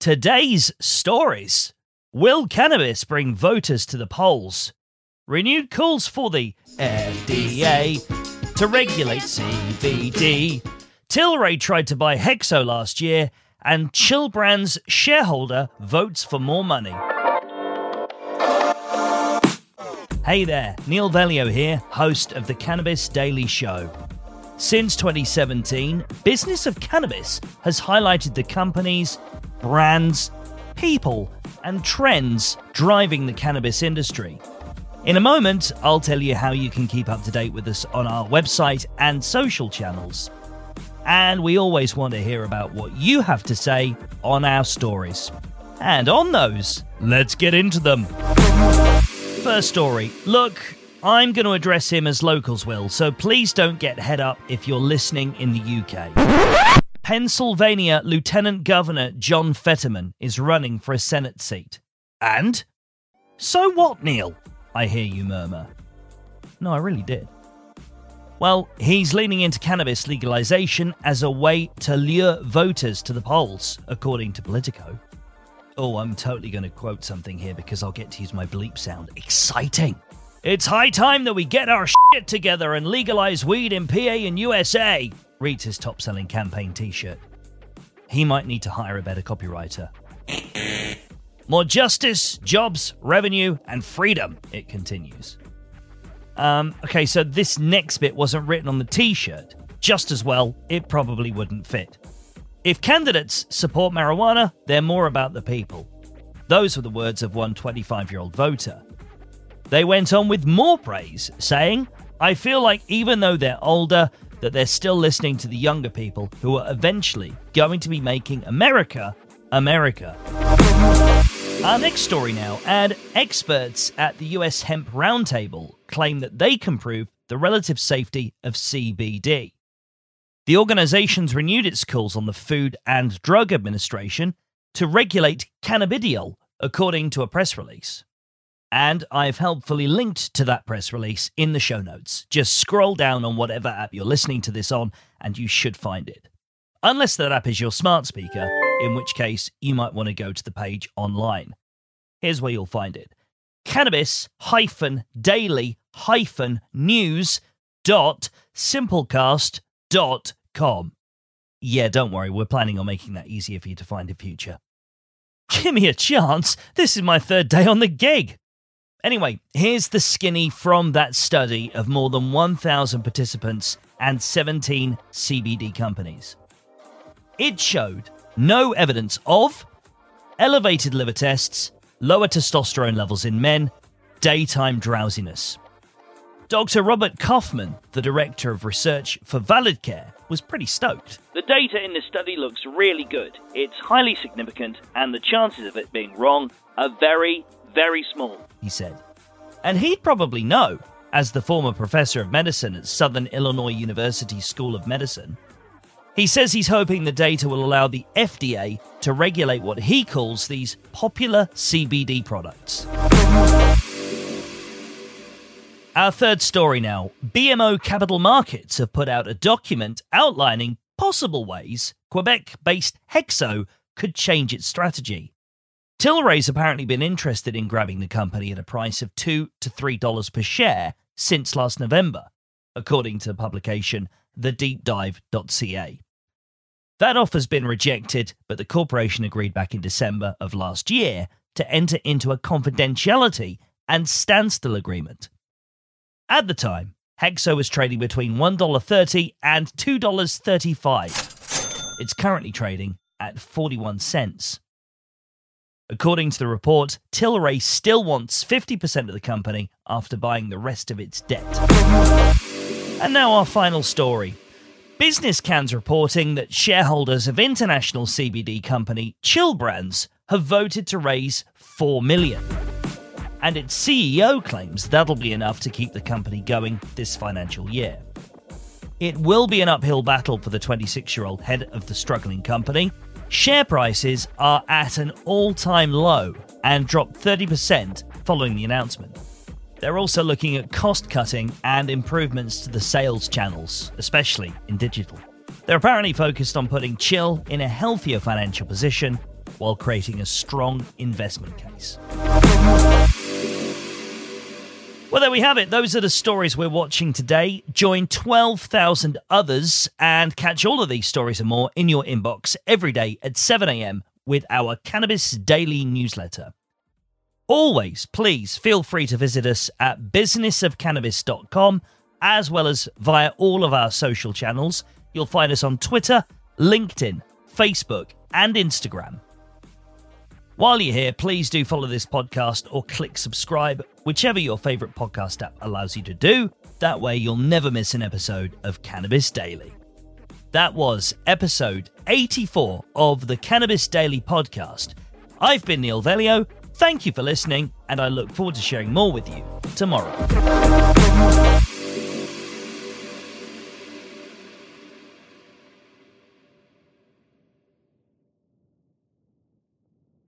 Today's stories Will cannabis bring voters to the polls? Renewed calls for the FDA to regulate CBD. Tilray tried to buy Hexo last year, and Chillbrand's shareholder votes for more money. Hey there, Neil Velio here, host of the Cannabis Daily Show. Since 2017, business of cannabis has highlighted the companies, brands, people, and trends driving the cannabis industry. In a moment, I'll tell you how you can keep up to date with us on our website and social channels. And we always want to hear about what you have to say on our stories. And on those, let's get into them. First story. Look, I'm going to address him as locals will, so please don't get head up if you're listening in the UK. Pennsylvania Lieutenant Governor John Fetterman is running for a Senate seat. And? So what, Neil? I hear you murmur. No, I really did. Well, he's leaning into cannabis legalization as a way to lure voters to the polls, according to Politico. Oh, I'm totally going to quote something here because I'll get to use my bleep sound. Exciting! It's high time that we get our shit together and legalize weed in PA and USA, reads his top selling campaign t shirt. He might need to hire a better copywriter. More justice, jobs, revenue, and freedom, it continues. Um, okay, so this next bit wasn't written on the t shirt. Just as well, it probably wouldn't fit. If candidates support marijuana, they're more about the people. Those were the words of one 25 year old voter. They went on with more praise, saying, I feel like even though they're older, that they're still listening to the younger people who are eventually going to be making America America. Our next story now, and experts at the US Hemp Roundtable claim that they can prove the relative safety of CBD. The organization's renewed its calls on the Food and Drug Administration to regulate cannabidiol, according to a press release. And I've helpfully linked to that press release in the show notes. Just scroll down on whatever app you're listening to this on, and you should find it. Unless that app is your smart speaker, in which case you might want to go to the page online. Here's where you'll find it cannabis daily news. Yeah, don't worry, we're planning on making that easier for you to find in future. Give me a chance. This is my third day on the gig. Anyway, here's the skinny from that study of more than 1,000 participants and 17 CBD companies. It showed no evidence of elevated liver tests, lower testosterone levels in men, daytime drowsiness. Dr. Robert Kaufman, the director of research for ValidCare, was pretty stoked. The data in this study looks really good. It's highly significant, and the chances of it being wrong are very, very small, he said. And he'd probably know, as the former professor of medicine at Southern Illinois University School of Medicine. He says he's hoping the data will allow the FDA to regulate what he calls these popular CBD products. Our third story now BMO Capital Markets have put out a document outlining possible ways Quebec based Hexo could change its strategy. Tilray's apparently been interested in grabbing the company at a price of two to three dollars per share since last November, according to the publication thedeepdive.ca. That offer's been rejected, but the corporation agreed back in December of last year to enter into a confidentiality and standstill agreement. At the time, Hexo was trading between $1.30 and $2.35. It's currently trading at 41 cents. According to the report, Tilray still wants 50% of the company after buying the rest of its debt. And now our final story. Business Can's reporting that shareholders of international CBD company Chill Brands have voted to raise 4 million. And its CEO claims that'll be enough to keep the company going this financial year. It will be an uphill battle for the 26 year old head of the struggling company, Share prices are at an all time low and dropped 30% following the announcement. They're also looking at cost cutting and improvements to the sales channels, especially in digital. They're apparently focused on putting Chill in a healthier financial position while creating a strong investment case. Well, there we have it. Those are the stories we're watching today. Join 12,000 others and catch all of these stories and more in your inbox every day at 7 a.m. with our Cannabis Daily newsletter. Always, please feel free to visit us at businessofcannabis.com as well as via all of our social channels. You'll find us on Twitter, LinkedIn, Facebook, and Instagram. While you're here, please do follow this podcast or click subscribe, whichever your favorite podcast app allows you to do. That way, you'll never miss an episode of Cannabis Daily. That was episode 84 of the Cannabis Daily podcast. I've been Neil Velio. Thank you for listening, and I look forward to sharing more with you tomorrow.